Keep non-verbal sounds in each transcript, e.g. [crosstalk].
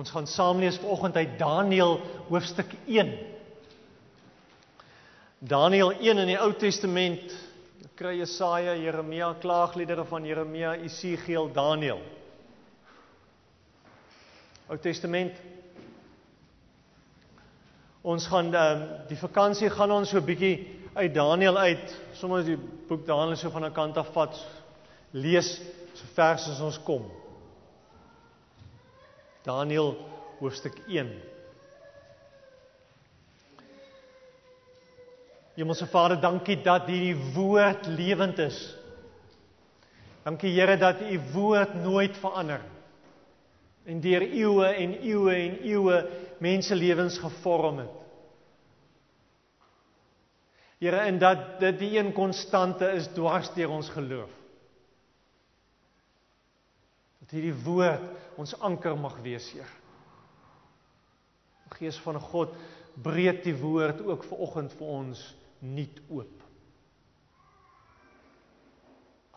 Ons gaan saam lees vanoggend uit Daniël hoofstuk 1. Daniël 1 in die Ou Testament kry Jesaja, Jeremia, klaagliedere van Jeremia, Isigiel, Daniël. Ou Testament. Ons gaan um, die vakansie gaan ons so 'n bietjie uit Daniël uit, sommer die boek Daniël so van 'n kant af vat, lees so vers as ons kom. Daniël hoofstuk 1. Hemelse Vader, dankie dat hierdie woord lewend is. Dankie Here dat u woord nooit verander. En deur eeue en eeue en eeue mense lewens gevorm het. Here, en dat dit die een konstante is dwars deur ons geloof. Dat hierdie woord ons anker mag wees, Heer. Gees van God, breek die woord ook vir oggend vir ons nuut oop.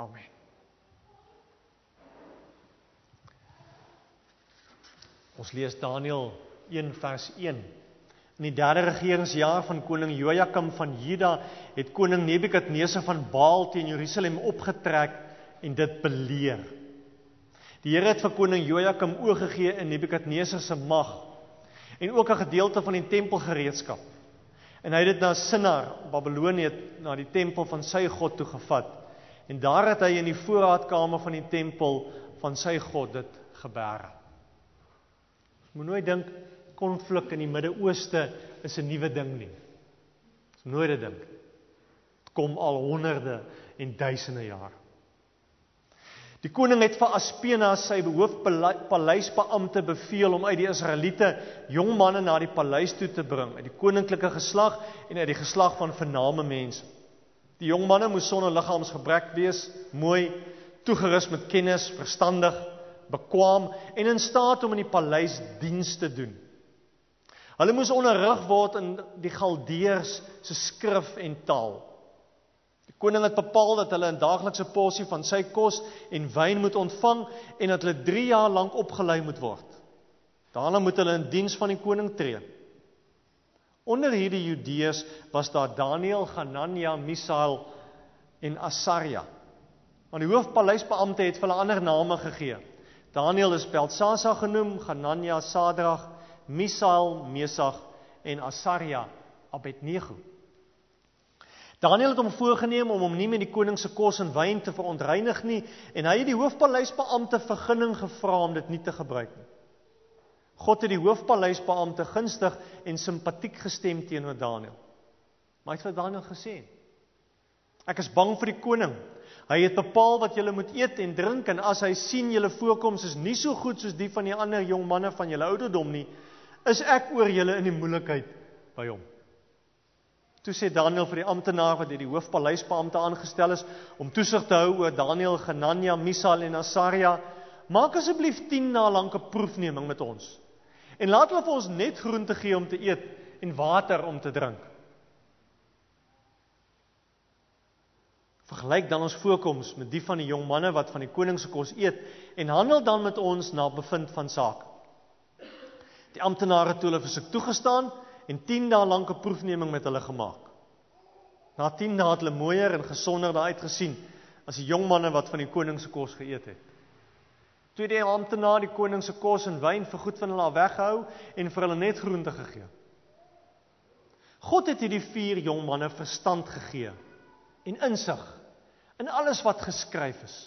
Amen. Ons lees Daniël 1 vers 1. In die derde regeringsjaar van koning Jojakim van Juda het koning Nebukadnesar van Baal teen Jerusalem opgetrek en dit beleer. Die Here het vir koning Jojakim oorgegee in Nebukadnesar se mag en ook 'n gedeelte van die tempelgereedskap. En hy het dit na Sinar, Babilonië, na die tempel van sy god toe gevat. En daar het hy in die voorraadkamer van die tempel van sy god dit gebeere. Moet nooit dink konflik in die Midde-Ooste is 'n nuwe ding nie. Dis nooit 'n ding. Dit kom al honderde en duisende jare. Die koning het vir Aspenas sy hoofpaleisbeampte beveel om uit die Israeliete jong manne na die paleis toe te bring, uit die koninklike geslag en uit die geslag van vername mense. Die jong manne moes sonder liggaamsgebrek wees, mooi, toegerus met kennis, verstandig, bekwam en in staat om in die paleis diens te doen. Hulle moes onderrig word in die Galdeërs se skrif en taal. Koning het bepaal dat hulle 'n daaglikse porsie van sy kos en wyn moet ontvang en dat hulle 3 jaar lank opgelei moet word. Daarna moet hulle in diens van die koning tree. Onder hierdie Judeërs was daar Daniël, Hanania, Misael en Asaria. Want die hoofpaleisbeampte het vir hulle ander name gegee. Daniël is Beltsasa genoem, Hanania Sadrag, Misael Mesach en Asaria Abednego. Daniël het hom voorgenem om hom nie met die koning se kos en wyn te verontreinig nie en hy het die hoofpaleisbeampte vergunning gevra om dit nie te gebruik nie. God het die hoofpaleisbeampte gunstig en simpatiek gestem teenoor Daniël. Maar hy het vir Daniël gesê: Ek is bang vir die koning. Hy het bepaal wat julle moet eet en drink en as hy sien julle voorkoms is nie so goed soos die van die ander jong manne van julle ouderdom nie, is ek oor julle in die moeilikheid by hom. Toe sê Daniël vir die amptenaar wat hierdie hoofpaleisbeampte aangestel is om toesig te hou oor Daniël, Genania, Misael en Asaria, maak asseblief 10 na lank 'n proefneming met ons. En laat hulle vir ons net groente gee om te eet en water om te drink. Vergelyk dan ons voorkoms met die van die jong manne wat van die koning se kos eet en handel dan met ons na bevind van saak. Die amptenare het hulle versoek toegestaan en 10 dae lank 'n proefneming met hulle gemaak. Na 10 dae het hulle mooier en gesonder daai uitgesien as die jong manne wat van die koning se kos geëet het. Toe die amptenaar die koning se kos en wyn vir goed van hulle weggehou en vir hulle net groente gegee. God het hierdie vier jong manne verstand gegee en insig in alles wat geskryf is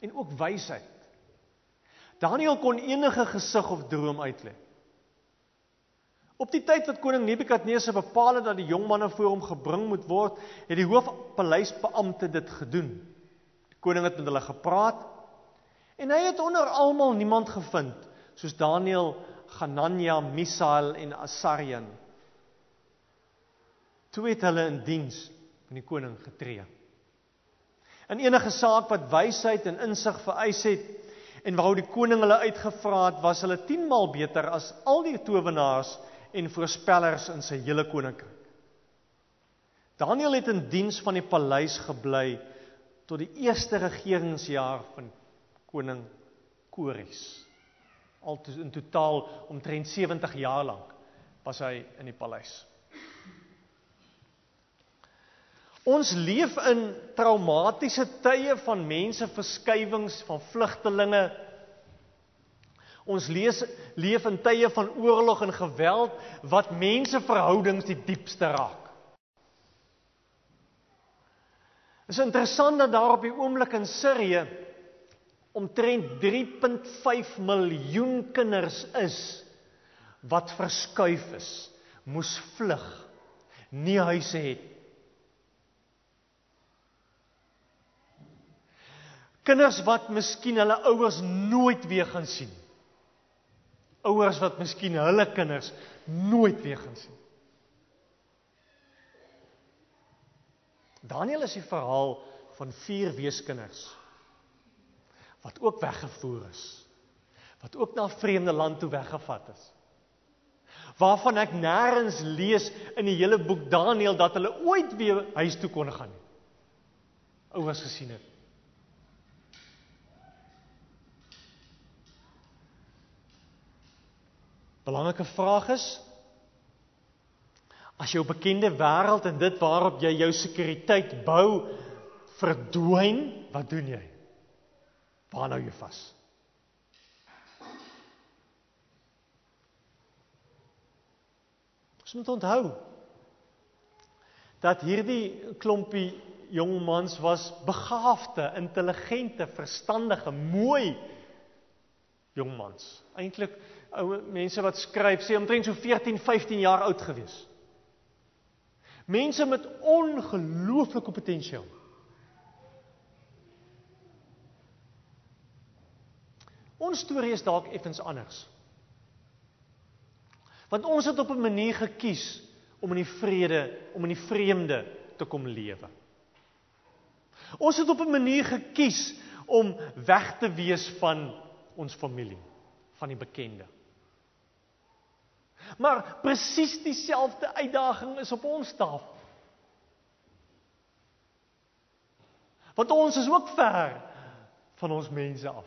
en ook wysheid. Daniël kon enige gesig of droom uitlei. Op die tyd wat koning Nebukadnesar bepaal het dat die jong manne voor hom gebring moet word, het die hoofpaleisbeampte dit gedoen. Die koning het met hulle gepraat en hy het onder almal niemand gevind soos Daniël, Hanania, Misael en Asarian. Toe het hulle in diens van die koning getree. In enige saak wat wysheid en insig vereis het en waarou die koning hulle uitgevra het, was hulle 10 maal beter as al die towenaars en voorspellers in sy hele koninkryk. Daniël het in diens van die paleis gebly tot die eerste regeringsjaar van koning Kores. Al to, in totaal omtrent 70 jaar lank was hy in die paleis. Ons leef in traumatiese tye van mense verskywings, van vlugtelinge. Ons lees leef in tye van oorlog en geweld wat menseverhoudings die diepste raak. Dit is interessant dat daar op die oomblik in Sirië omtrent 3.5 miljoen kinders is wat verskuif is, moes vlug, nie huise het. Kinders wat miskien hulle ouers nooit weer gaan sien. Ouers wat miskien hulle kinders nooit weer gaan sien. Daniel is die verhaal van vier weeskinders wat ook weggevoer is. Wat ook na 'n vreemde land toe weggevat is. Waarvan ek nêrens lees in die hele boek Daniël dat hulle ooit weer huis toe kon gaan nie. Ouers gesien het. Belangrike vraag is as jou bekende wêreld en dit waarop jy jou sekuriteit bou verdwyn, wat doen jy? Waar nou jy vas? Ons moet onthou dat hierdie klompie jong mans was begaafde, intelligente, verstandige, mooi jong mans. Eintlik ou mense wat skryf sê omtrent so 14, 15 jaar oud gewees. Mense met ongelooflike potensiaal. Ons storie is dalk effens anders. Want ons het op 'n manier gekies om in die vrede, om in die vreemde te kom lewe. Ons het op 'n manier gekies om weg te wees van ons familie, van die bekende. Maar presies dieselfde uitdaging is op ons tafel. Want ons is ook ver van ons mense af.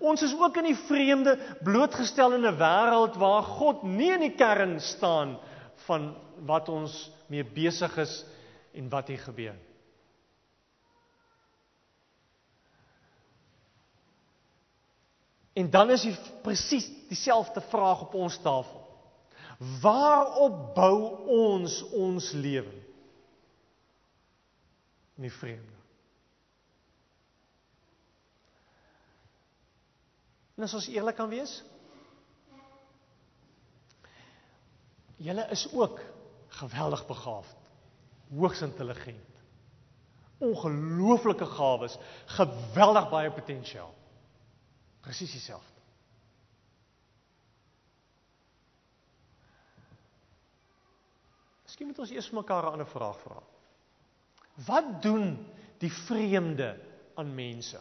Ons is ook in die vreemde blootgestel in 'n wêreld waar God nie in die kern staan van wat ons mee besig is en wat hier gebeur. En dan is dit presies dieselfde vraag op ons tafel. Waarop bou ons ons lewe? In die vreemde. En as ons eerlik kan wees, julle is ook geweldig begaafd, hoogs intelligent. Ongelooflike gawes, geweldig baie potensiaal. Presies dieselfde. Miskien moet ons eers mekaar 'n ander vraag vra. Wat doen die vreemde aan mense?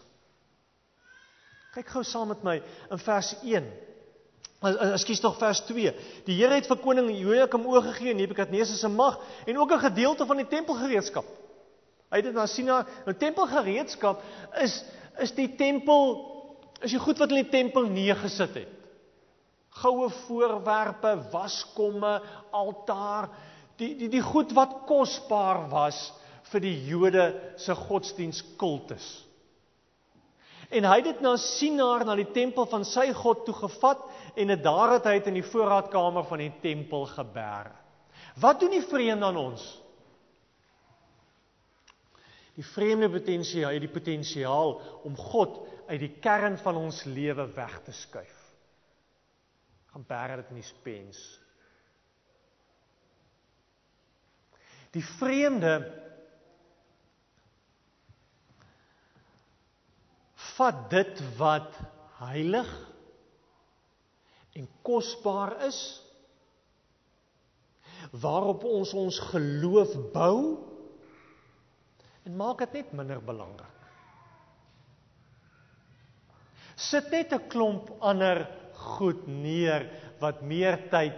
Kyk gou saam met my in vers 1. Ekskuus tog vers 2. Die Here het vir koning Jojakim oorgegee in Nebukadneser se mag en ook 'n gedeelte van die tempelgereedskap. Hy het dit na sien na 'n tempelgereedskap is is die tempel is die goed wat in die tempel neergesit het. Goue voorwerpe, waskomme, altaar, die die die goed wat kosbaar was vir die Jode se godsdienstkultus. En hy het dit na Sinaar na die tempel van sy God toe gevat en dit daar het hy in die voorraadkamer van die tempel geberg. Wat doen die vreemde aan ons? Die vreemde potensiaal, die potensiaal om God uit die kern van ons lewe weg te skuif. Gaan berg dit in die spens. Die vreemde vat dit wat heilig en kosbaar is waarop ons ons geloof bou en maak dit net minder belangrik. Sit net 'n klomp ander goed neer wat meer tyd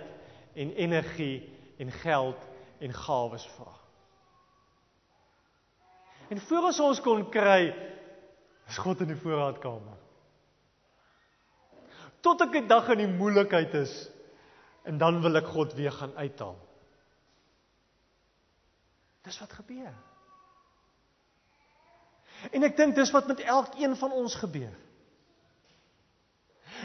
en energie en geld en gawes vra. En voor ons ons kon kry is God in die voorraadkamer. tot ek 'n dag in die moeilikheid is en dan wil ek God weer gaan uithaal. Dis wat gebeur. En ek dink dis wat met elkeen van ons gebeur.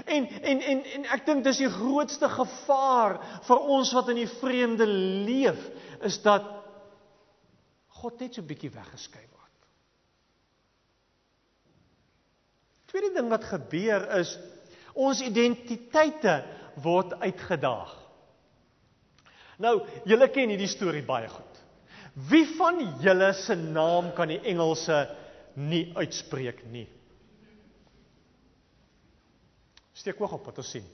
En en en en ek dink dis die grootste gevaar vir ons wat in die vreemde leef is dat God net so bietjie weggeskei word. Tweede ding wat gebeur is ons identiteite word uitgedaag. Nou, julle ken hierdie storie baie goed. Wie van julle se naam kan die Engelse nie uitspreek nie? Steek oog op wat ons sien.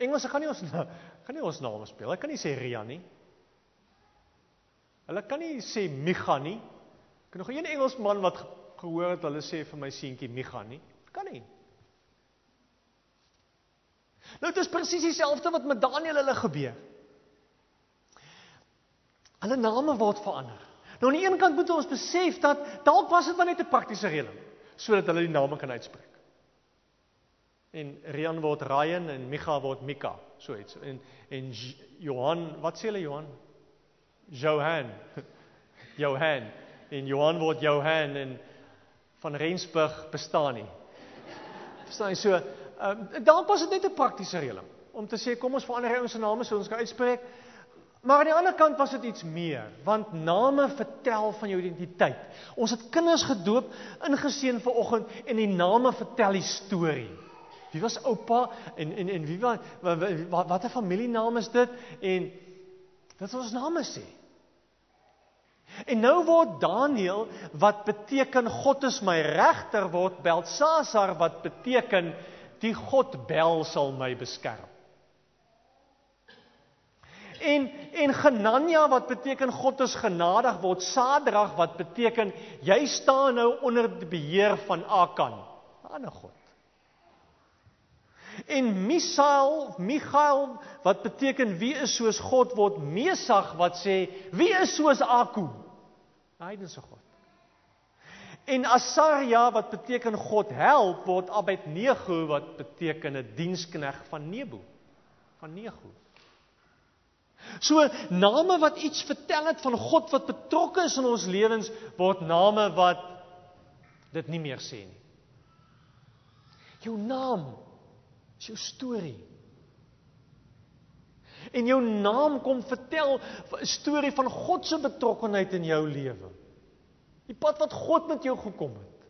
Engelse kan nie ons kan nie ons name speel. Hulle kan nie sê Ria nie. Hulle kan nie sê Micha nie. Ek het nog een Engelsman wat gehoor het hulle sê vir my seentjie Micha nie. Kan nie. Nou dit is presies dieselfde wat met Daniël hulle gebeur. Hulle name word verander. Nou aan die een kant moet ons besef dat dalk was dit maar net 'n praktiese reëling sodat hulle die name kan uitspreek. En Rian word Ryan en Micha word Mika, so iets. En en Johan, wat sê hulle Johan? Johan. [laughs] Johan. En Johan word Johan en van Rensburg bestaan nie. Verstaan jy so? Ehm um, dalk was dit net 'n praktiese reëling om te sê kom ons verander ons se name so ons kan uitspreek. Maar aan die ander kant was dit iets meer, want name vertel van jou identiteit. Ons het kinders gedoop, ingeseën vir oggend en die name vertel die storie. Wie was oupa en en en wie was wat watter familienaam is dit en dit ons name sê. En nou word Daniël wat beteken God is my regter word Belsasar wat beteken die God Bel sal my beskerm. En en Genania wat beteken God is genadig word Sadrag wat beteken jy staan nou onder die beheer van Akan, 'n ander god. En Misael, Michael wat beteken wie is soos God word Mesag wat sê wie is soos Aku? Heidense God. En Asaria wat beteken God help word Abednego wat beteken 'n dienskneg van Nebo van Nego. So name wat iets vertel het van God wat betrokke is in ons lewens word name wat dit nie meer sê nie. Jou naam is jou storie. En jou naam kom vertel 'n storie van God se betrokkeheid in jou lewe. Die pad wat God met jou gekom het.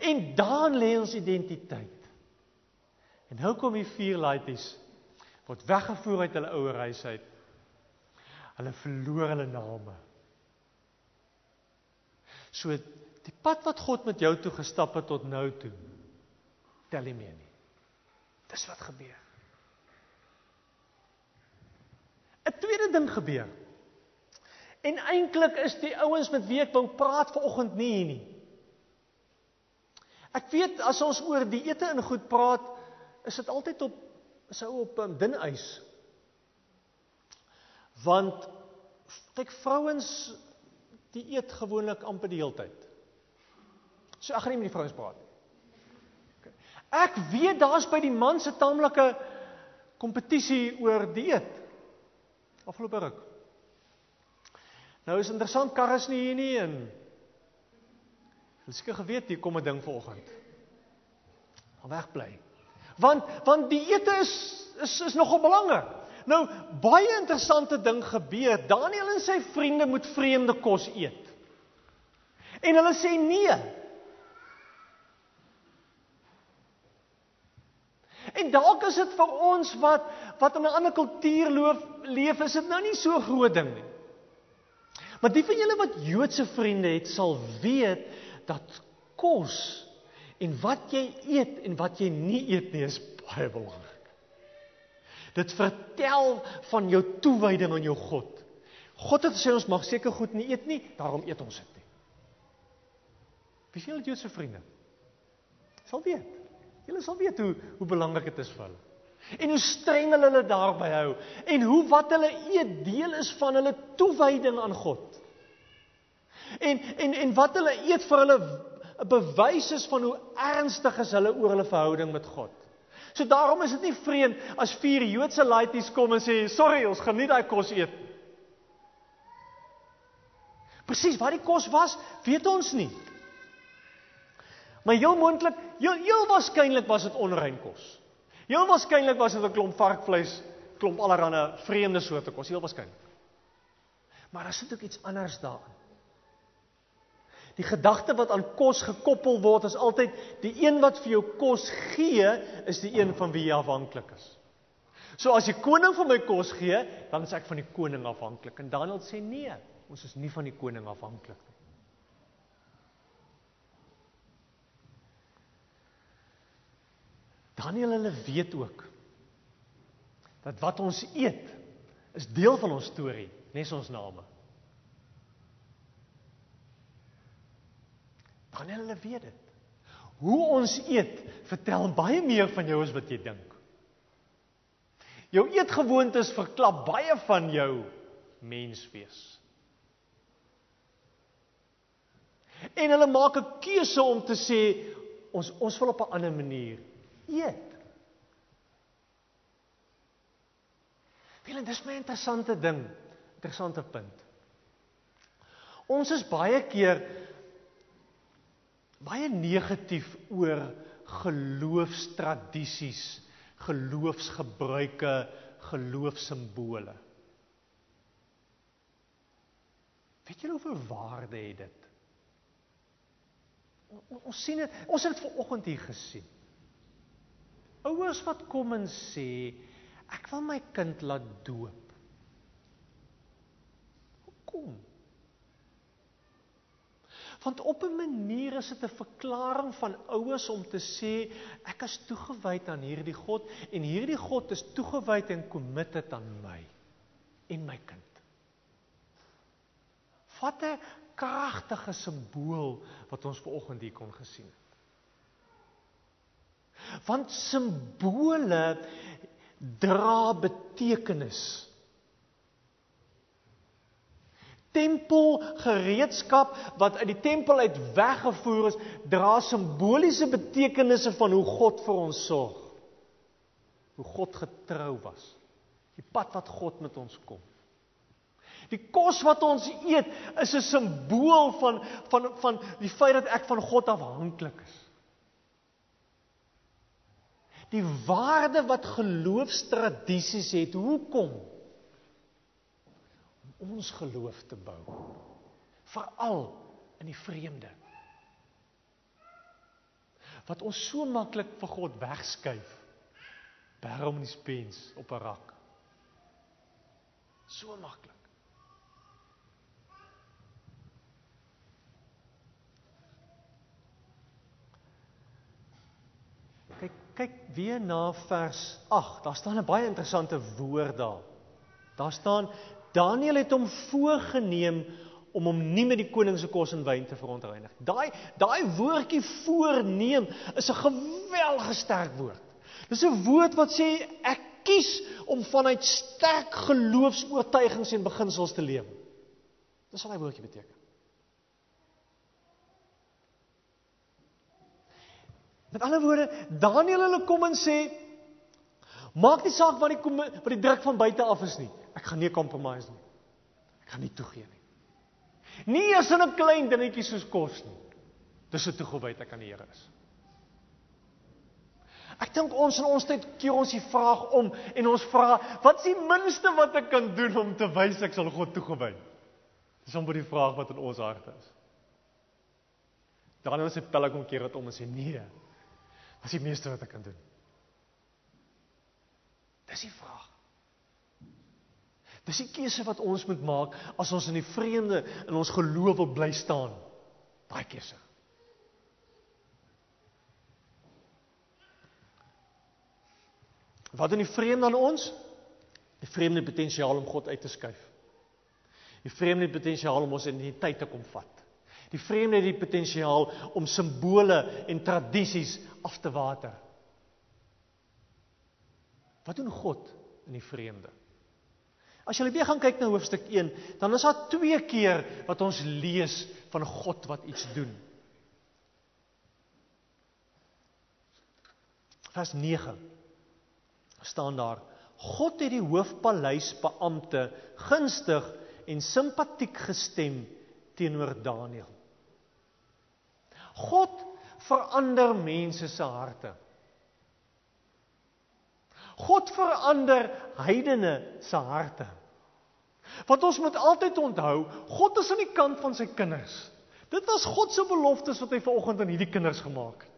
En dan lê ons identiteit. En nou kom die vier laities word weggevoer uit hulle ouer huis uit. Hulle verloor hulle name. So die pad wat God met jou toe gestap het tot nou toe tel nie meer nie. Dis wat gebeur. 'n Tweede ding gebeur. En eintlik is die ouens met wie ek wou praat vanoggend nie hier nie. Ek weet as ons oor die ete in goed praat, is dit altyd op sou op um, dun ys. Want kyk vrouens die eet gewoonlik amper die hele tyd. So ek gaan nie met die vrouens praat nie. Ek weet daar's by die man se taamlike kompetisie oor dieet. Afgelope ruk. Nou is interessant karres nie hier nie en Ek seker geweet hier kom 'n ding vanoggend. Gaan wegbly. Want want die ete is is is nogal belangrik. Nou baie interessante ding gebeur. Daniel en sy vriende moet vreemde kos eet. En hulle sê nee. En dalk is dit vir ons wat wat in 'n ander kultuur loof leef, is dit nou nie so groot ding nie. Maar die van julle wat Joodse vriende het, sal weet dat kos en wat jy eet en wat jy nie eet nie is baie belangrik. Dit vertel van jou toewyding aan jou God. God het gesê ons mag seker goed nie eet nie, daarom eet ons dit nie. Wie sien julle Joodse vriende? Sal weet. Julle sal weet hoe hoe belangrik dit is vir hulle. En hoe streng hulle hulle daarby hou en hoe wat hulle eet deel is van hulle toewyding aan God. En en en wat hulle eet vir hulle 'n bewys is van hoe ernstig is hulle oor hulle verhouding met God. So daarom is dit nie vreemd as vier Joodse laities kom en sê, "Sorry, ons gaan nie daai kos eet nie." Presies wat die kos was, weet ons nie. Maar heel moontlik, heel, heel waarskynlik was dit onrein kos. Heel waarskynlik was dit 'n klomp varkvleis, klomp allerlei vreemde soorte kos, heel waarskynlik. Maar daar sit ook iets anders daarin. Die gedagte wat aan kos gekoppel word is altyd die een wat vir jou kos gee, is die een van wie jy afhanklik is. So as die koning vir my kos gee, dan is ek van die koning afhanklik. En Daniël sê nee, ons is nie van die koning afhanklik nie. Daniël hulle weet ook dat wat ons eet is deel van ons storie, nes ons name. Dan hulle weet dit. Hoe ons eet vertel baie meer van jou as wat jy dink. Jou eetgewoontes verklap baie van jou menswees. En hulle maak 'n keuse om te sê ons ons wil op 'n ander manier eet. En dis 'n interessante ding, interessante punt. Ons is baie keer baie negatief oor geloofstradisies, geloofsgebruike, geloofsimbole. Weet julle hoeveel waarde het dit? Ons sien dit, ons het dit vanoggend hier gesien. Ouers wat kom en sê ek wil my kind laat doop. Hoekom? Want op 'n manier is dit 'n verklaring van ouers om te sê ek is toegewyd aan hierdie God en hierdie God is toegewyd en committed aan my en my kind. Wat 'n kragtige simbool wat ons ver oggend hier kon gesien het. Want simbole dra betekenis tempelgereedskap wat uit die tempel uit weggevoer is, dra simboliese betekenisse van hoe God vir ons sorg. Hoe God getrou was. Die pad wat God met ons kom. Die kos wat ons eet is 'n simbool van van van die feit dat ek van God afhanklik is. Die waarde wat geloofstradisies het, hoekom? ons geloof te bou. Veral in die vreemde. Wat ons so maklik vir God wegskuif. Bærom in die spens op 'n rak. So maklik. Kyk, kyk weer na vers 8. Daar staan 'n baie interessante woord daar. Daar staan Daniel het hom voorgenem om hom nie met die koning se kos en wyn te verontreinig. Daai daai woordjie voorneem is 'n geweldige sterk woord. Dis 'n woord wat sê ek kies om vanuit sterk geloofs-oortuigings en beginsels te leef. Dis wat daai woordjie beteken. Met ander woorde, Daniel hulle kom en sê maak nie saak wat die wat die druk van buite af is nie. Ek gaan nie compromise nie. Ek gaan nie toegee nie. Nie eens in 'n klein dingetjie soos kos nie. Dis 'n toegewyd ek aan die Here is. Ek dink ons in ons tyd keer ons die vraag om en ons vra, wat is die minste wat ek kan doen om te wys ek sal God toegewy? Dis om by die vraag wat in ons harte is. Dan is dit pellik om keer wat om en sê nee. Wat is die meeste wat ek kan doen? Dis die vraag. Dis die keuse wat ons moet maak as ons in die vreemde in ons geloof wil bly staan. Daai keuse. Wat in die vreemde aan ons? Die vreemde potensiaal om God uit te skuif. Die vreemde potensiaal om ons identiteit te kom vat. Die vreemde het die potensiaal om simbole en tradisies af te water. Wat doen God in die vreemde? As jy weer gaan kyk na hoofstuk 1, dan is daar twee keer wat ons lees van God wat iets doen. Vers 9 staan daar: God het die hoofpaleisbeampte gunstig en simpatiek gestem teenoor Daniël. God verander mense se harte. God verander heidene se harte. Want ons moet altyd onthou, God is aan die kant van sy kinders. Dit was God se beloftes wat hy vanoggend aan hierdie kinders gemaak het.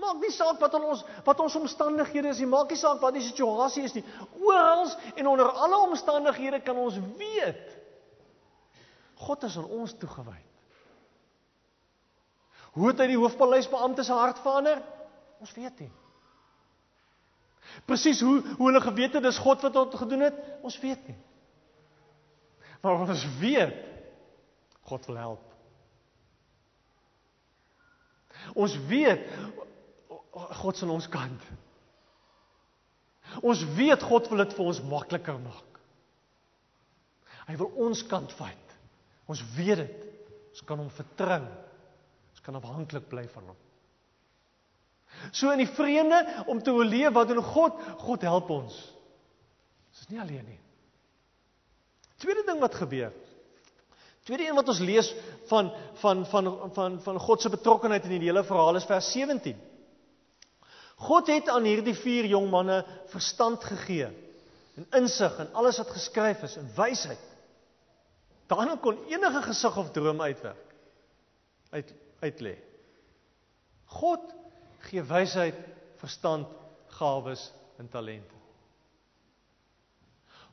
Maak nie saak wat ons wat ons omstandighede is nie, maak nie saak wat die situasie is nie. Oral en onder alle omstandighede kan ons weet God is aan ons toegewy. Hoe het hy die hoofpaleisbeampte se hart verander? Ons weet nie. Presies hoe hoe hulle geweet het dis God wat dit gedoen het, ons weet nie. Maar ons weet God wil help. Ons weet God is aan ons kant. Ons weet God wil dit vir ons makliker maak. Hy wil ons kant vat. Ons weet dit. Ons kan hom vertrou. Ons kan afhanklik bly van hom. So in die vreemde om te oorleef wat doen God? God help ons. Ons is nie alleen nie. Tweede ding wat gebeur. Tweede een wat ons lees van van van van van God se betrokkeheid in die hele verhaal is vers 17. God het aan hierdie vier jong manne verstand gegee en insig in alles wat geskryf is en wysheid. Daarna kon enige gesig of droom uitwerk. Uit uitlê. God gee wysheid, verstand, gawes en talente.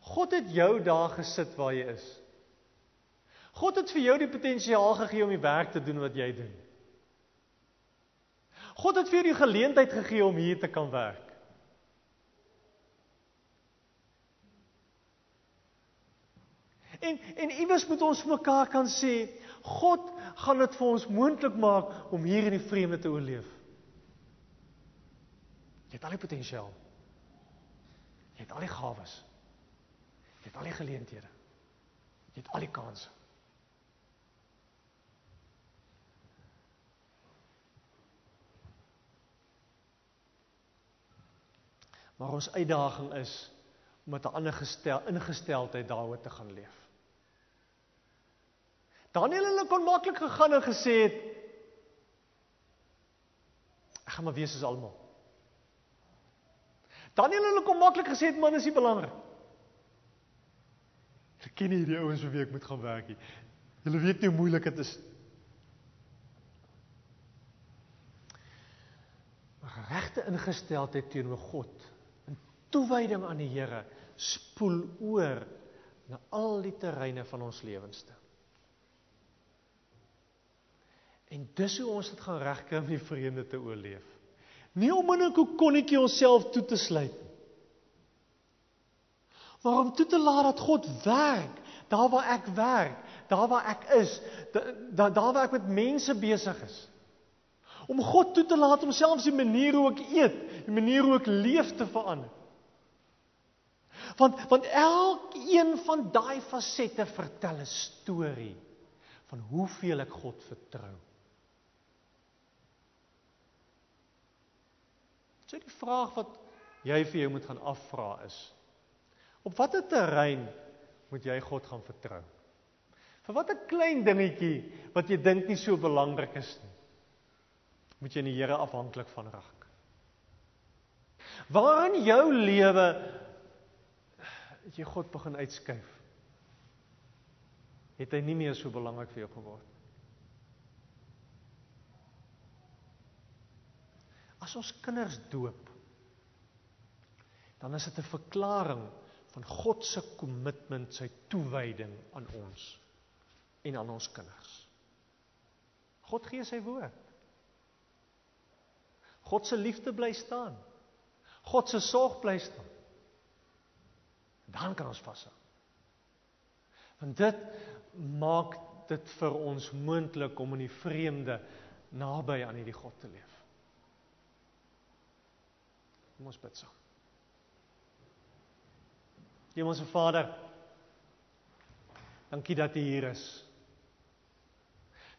God het jou daar gesit waar jy is. God het vir jou die potensiaal gegee om die werk te doen wat jy doen. God het vir jou die geleentheid gegee om hier te kan werk. En en iewers moet ons mekaar kan sê, God gaan dit vir ons moontlik maak om hier in die vreemde te oorleef. Jy het al die potensiaal. Jy het al die gawes. Jy het al die geleenthede. Jy het al die kansse. Maar ons uitdaging is om met 'n ander gestel ingesteldheid daaroor te gaan leef. Daniel hulle kon maklik gegaan en gesê het ek gaan maar wees soos almal. Daniel hulle kom maklik gesê het man is nie belangrik. Ek ken hierdie ouens vir wie ek moet gaan werk hier. Julle weet nie hoe moeilik dit is. Maar regte ingesteldheid teenoor God, 'n toewyding aan die Here, spoel oor na al die terreine van ons lewens toe. En dis hoe ons dit gaan regkry om die vreemde te oorleef. Nie om in 'n kokonnetjie onsself toe te sluit nie. Maar om toe te laat dat God werk, daar waar ek werk, daar waar ek is, daar daar waar ek met mense besig is. Om God toe te laat om selfs die manier hoe ek eet, die manier hoe ek leef te verander. Want want elkeen van daai fasette vertel 'n storie van hoeveel ek God vertrou. So die vraag wat jy vir jou moet gaan afvra is: Op watter terrein moet jy God gaan vertrou? Vir watter klein dingetjie wat jy dink nie so belangrik is nie, moet jy in die Here afhanklik van raak. Waar in jou lewe het jy God begin uitskuif? Het hy nie meer so belangrik vir jou geword? As ons kinders doop, dan is dit 'n verklaring van God se kommitment, sy toewyding aan ons en aan ons kinders. God gee sy woord. God se liefde bly staan. God se sorg bly staan. Dan kan ons vashou. Want dit maak dit vir ons moontlik om in die vreemde naby aan hierdie God te leef. Kom ons bid saam. Hemelse Vader, dankie dat U hier is.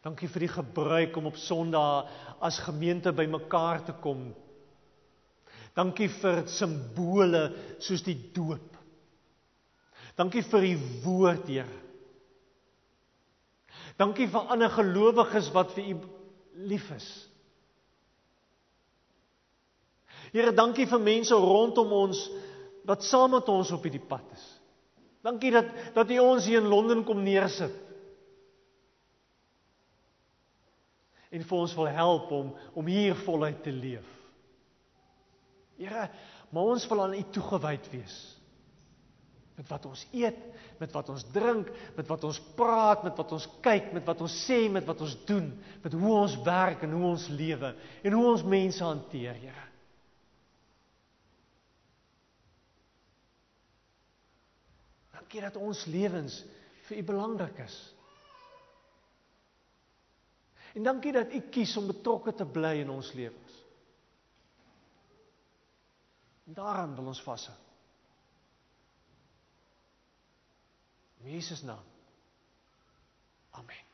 Dankie vir die gebruik om op Sondag as gemeente bymekaar te kom Dankie vir simbole soos die doop. Dankie vir u woord, Here. Dankie vir ander gelowiges wat vir u lief is. Here, dankie vir mense rondom ons wat saam met ons op hierdie pad is. Dankie dat dat U ons hier in Londen kom neersit. En vir ons wil help om om hier voluit te leef. Here, maar ons wil aan U toegewyd wees. Met wat ons eet, met wat ons drink, met wat ons praat, met wat ons kyk, met wat ons sê, met wat ons doen, met hoe ons werk en hoe ons lewe en hoe ons mense hanteer, Here. Dankie dat ons lewens vir U belangrik is. En dankie dat U kies om betrokke te bly in ons lewens. En daaraan wil ons vashou. In Jesus naam. Amen.